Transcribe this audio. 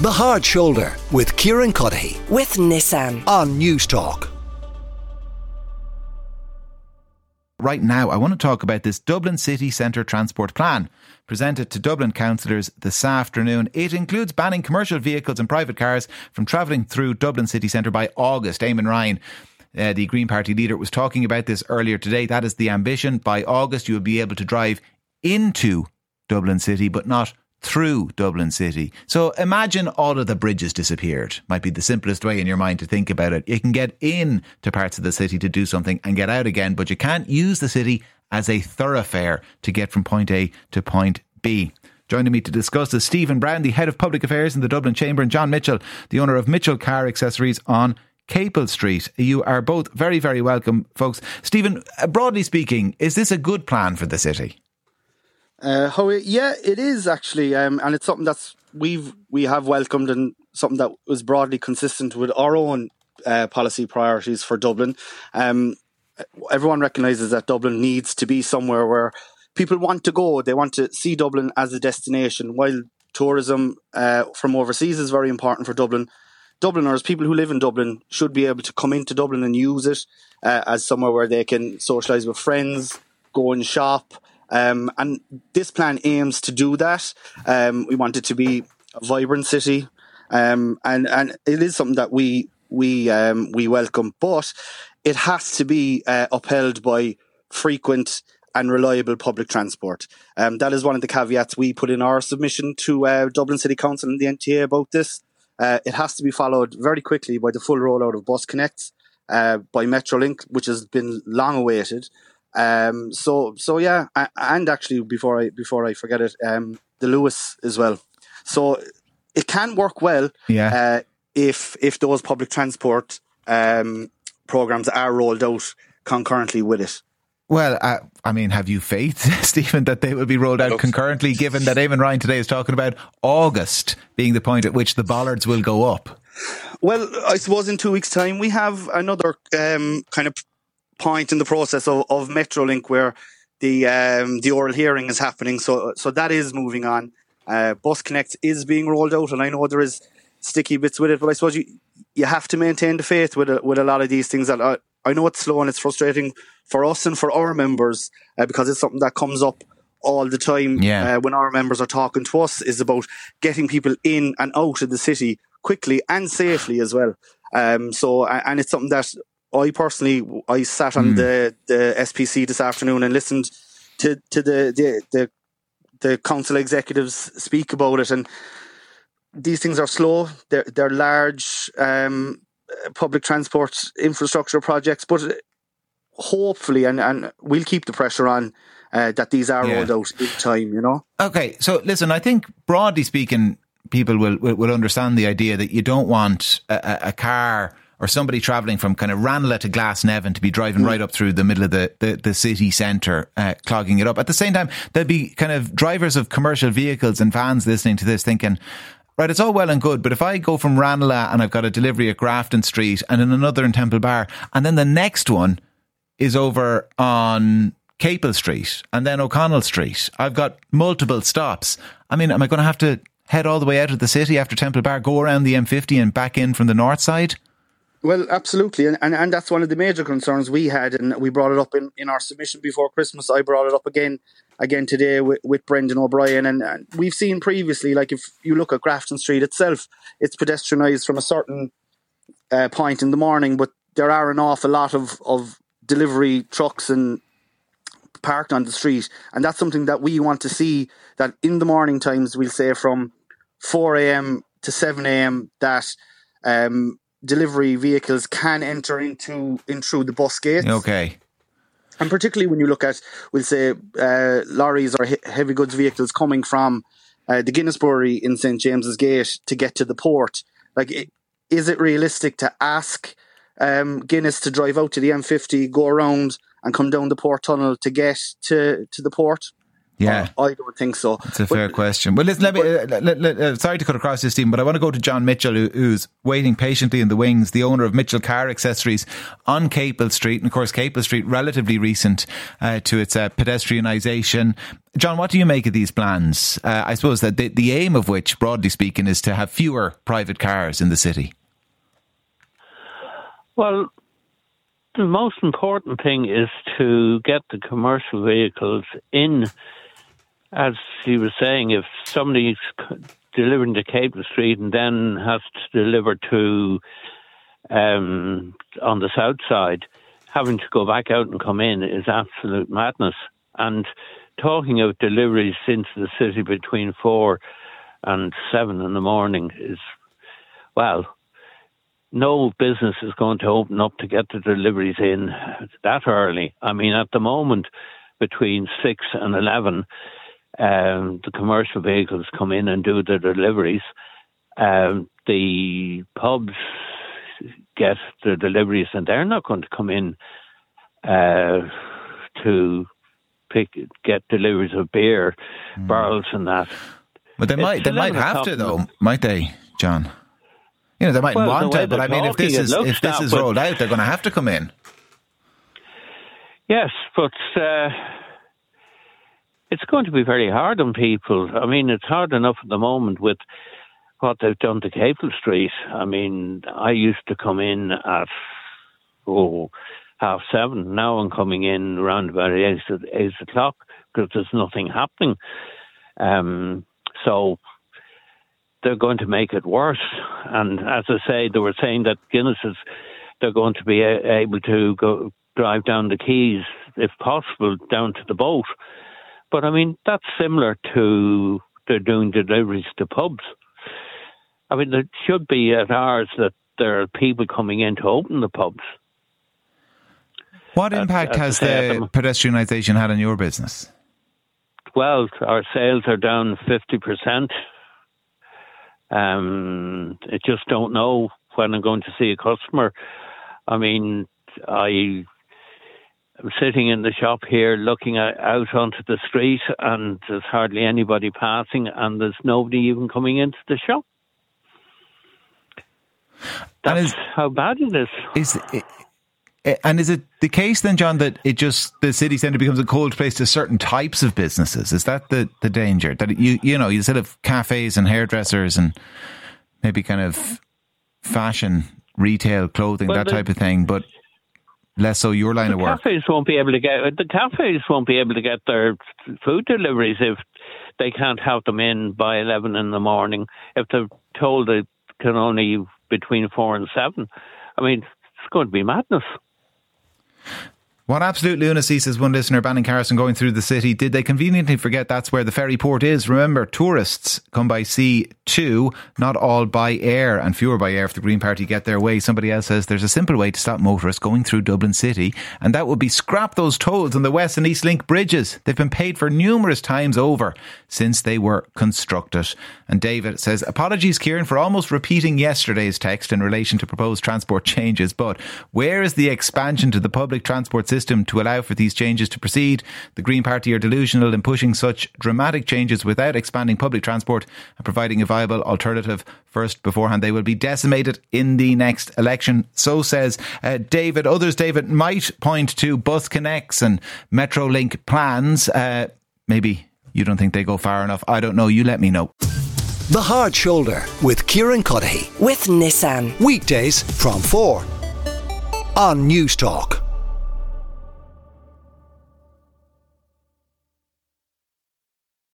The Hard Shoulder with Kieran Cuddihy with Nissan. on Newstalk. Right now, I want to talk about this Dublin City Centre Transport Plan presented to Dublin councillors this afternoon. It includes banning commercial vehicles and private cars from travelling through Dublin City Centre by August. Eamon Ryan, uh, the Green Party leader, was talking about this earlier today. That is the ambition. By August, you will be able to drive into Dublin City, but not through Dublin City. So imagine all of the bridges disappeared. Might be the simplest way in your mind to think about it. You can get in to parts of the city to do something and get out again, but you can't use the city as a thoroughfare to get from point A to point B. Joining me to discuss is Stephen Browne, the head of public affairs in the Dublin Chamber, and John Mitchell, the owner of Mitchell Car Accessories on Capel Street. You are both very, very welcome, folks. Stephen, uh, broadly speaking, is this a good plan for the city? Uh, how it, yeah, it is actually, um, and it's something that's we've we have welcomed and something that was broadly consistent with our own uh, policy priorities for Dublin. Um, everyone recognises that Dublin needs to be somewhere where people want to go. They want to see Dublin as a destination. While tourism uh, from overseas is very important for Dublin, Dubliners, people who live in Dublin, should be able to come into Dublin and use it uh, as somewhere where they can socialise with friends, go and shop. Um, and this plan aims to do that. Um, we want it to be a vibrant city, um, and and it is something that we we um, we welcome. But it has to be uh, upheld by frequent and reliable public transport. Um, that is one of the caveats we put in our submission to uh, Dublin City Council and the NTA about this. Uh, it has to be followed very quickly by the full rollout of Bus Connect, uh, by Metrolink, which has been long awaited. Um, so so yeah, a- and actually before I before I forget it, um, the Luas as well. So it can work well Yeah. uh, if if those public transport um, programs are rolled out concurrently with it. Well, uh, I mean, have you faith, Stephen, that they will be rolled out concurrently, given that Eamon Ryan today is talking about August being the point at which the bollards will go up? Well, I suppose in two weeks' time we have another um, kind of point in the process of, of Metrolink where the um, the oral hearing is happening. So so that is moving on. Uh, Bus Connect is being rolled out, and I know there is sticky bits with it, but I suppose you you have to maintain the faith with a, with a lot of these things. That I, I know it's slow and it's frustrating for us and for our members uh, because it's something that comes up all the time Yeah. uh, when our members are talking to us is about getting people in and out of the city quickly and safely as well. Um, so, and it's something that I personally, I sat on the, the SPC this afternoon and listened to, to the, the, the, the council executives speak about it. And these things are slow. They're, they're large, um, public transport infrastructure projects, but hopefully, and, and we'll keep the pressure on, uh, that these are Yeah. rolled out in time, you know? Okay, so listen, I think broadly speaking, people will, will, will understand the idea that you don't want a- a car or somebody travelling from kind of Ranelagh to Glasnevin to be driving right up through the middle of the, the, the city centre, uh, clogging it up. At the same time, there'd be kind of drivers of commercial vehicles and vans listening to this thinking, Right, it's all well and good, but if I go from Ranelagh and I've got a delivery at Grafton Street and then another in Temple Bar, and then the next one is over on Capel Street and then O'Connell Street. I've got multiple stops. I mean, am I going to have to head all the way out of the city after Temple Bar, go around the M50 and back in from the north side? Well, absolutely, and, and and that's one of the major concerns we had, and we brought it up in, in our submission before Christmas. I brought it up again again today with, with Brendan O'Brien, and, and we've seen previously, like if you look at Grafton Street itself, it's pedestrianised from a certain uh, point in the morning, but there are an awful lot of of delivery trucks and parked on the street, and that's something that we want to see. That in the morning times, we'll say from four a.m. to seven a.m. that. Um, delivery vehicles can enter into in through the bus gates. Okay. And particularly when you look at, we'll say, uh, lorries or he- heavy goods vehicles coming from uh, the Guinness Brewery in St James's Gate to get to the port. Like, i- is it realistic to ask um, Guinness to drive out to the M50, go around, and come down the port tunnel to get to, to the port? Yeah, I don't think so. It's a but, fair question. Well, listen, let me. Uh, let, let, uh, sorry to cut across this, Stephen, but I want to go to John Mitchell, who, who's waiting patiently in the wings, the owner of Mitchell Car Accessories on Capel Street, and of course, Capel Street relatively recent uh, to its uh, pedestrianisation. John, what do you make of these plans? Uh, I suppose that the, the aim of which, broadly speaking, is to have fewer private cars in the city. Well, the most important thing is to get the commercial vehicles in as he was saying, if somebody's delivering to Capel Street and then has to deliver to um, on the south side, having to go back out and come in is absolute madness. And talking of deliveries into the city between four and seven in the morning is, well, no business is going to open up to get the deliveries in that early. I mean, at the moment, between six and eleven, um, the commercial vehicles come in and do the deliveries. Um, the pubs get the deliveries, and they're not going to come in uh, to pick get deliveries of beer mm. barrels and that. But they it's might they might have to though, might they, John? You know they might well, want the to, but I mean, if this is if this is rolled out, they're going to have to come in. Yes, but. Uh, it's going to be very hard on people. I mean, it's hard enough at the moment with what they've done to Capel Street. I mean, I used to come in at oh half seven. Now I'm coming in around about eight, eight o'clock because there's nothing happening. Um, so they're going to make it worse. And as I say, they were saying that Guinness is they're going to be able to go drive down the quays if possible down to the boat but I mean, that's similar to they're doing deliveries to pubs. I mean, there should be at ours that there are people coming in to open the pubs. What impact as has the pedestrianisation had on your business? Well, our sales are down 50%. Um, I just don't know when I'm going to see a customer. I mean, I sitting in the shop here looking at, out onto the street, and there's hardly anybody passing, and there's nobody even coming into the shop. That's is, how bad it is. Is it, eh, eh, and is it the case then, John, that it just the city centre becomes a cold place to certain types of businesses? Is that the, the danger that you you know you instead of cafes and hairdressers and maybe kind of fashion retail clothing well, that type of thing, but less so your line the of work. Cafes won't be able to get the cafes won't be able to get their food deliveries if they can't have them in by eleven in the morning. If they're told they can only between four and seven, I mean it's going to be madness. What absolute lunacy, says one listener, banning cars from going through the city. Did they conveniently forget that's where the ferry port is? Remember, tourists come by sea too, not all by air, and fewer by air if the Green Party get their way. Somebody else says there's a simple way to stop motorists going through Dublin City, and that would be scrap those tolls on the West and East Link bridges. They've been paid for numerous times over since they were constructed. And David says, Apologies, Kieran, for almost repeating yesterday's text in relation to proposed transport changes, but where is the expansion to the public transport system? System to allow for these changes to proceed. The Green Party are delusional in pushing such dramatic changes without expanding public transport and providing a viable alternative first beforehand. They will be decimated in the next election. So says uh, David. Others, David, might point to bus connects and Metrolink plans. Uh, maybe you don't think they go far enough. I don't know. You let me know. The Hard Shoulder with Kieran Cuddihy. With Nissan. Weekdays from 4 on Newstalk.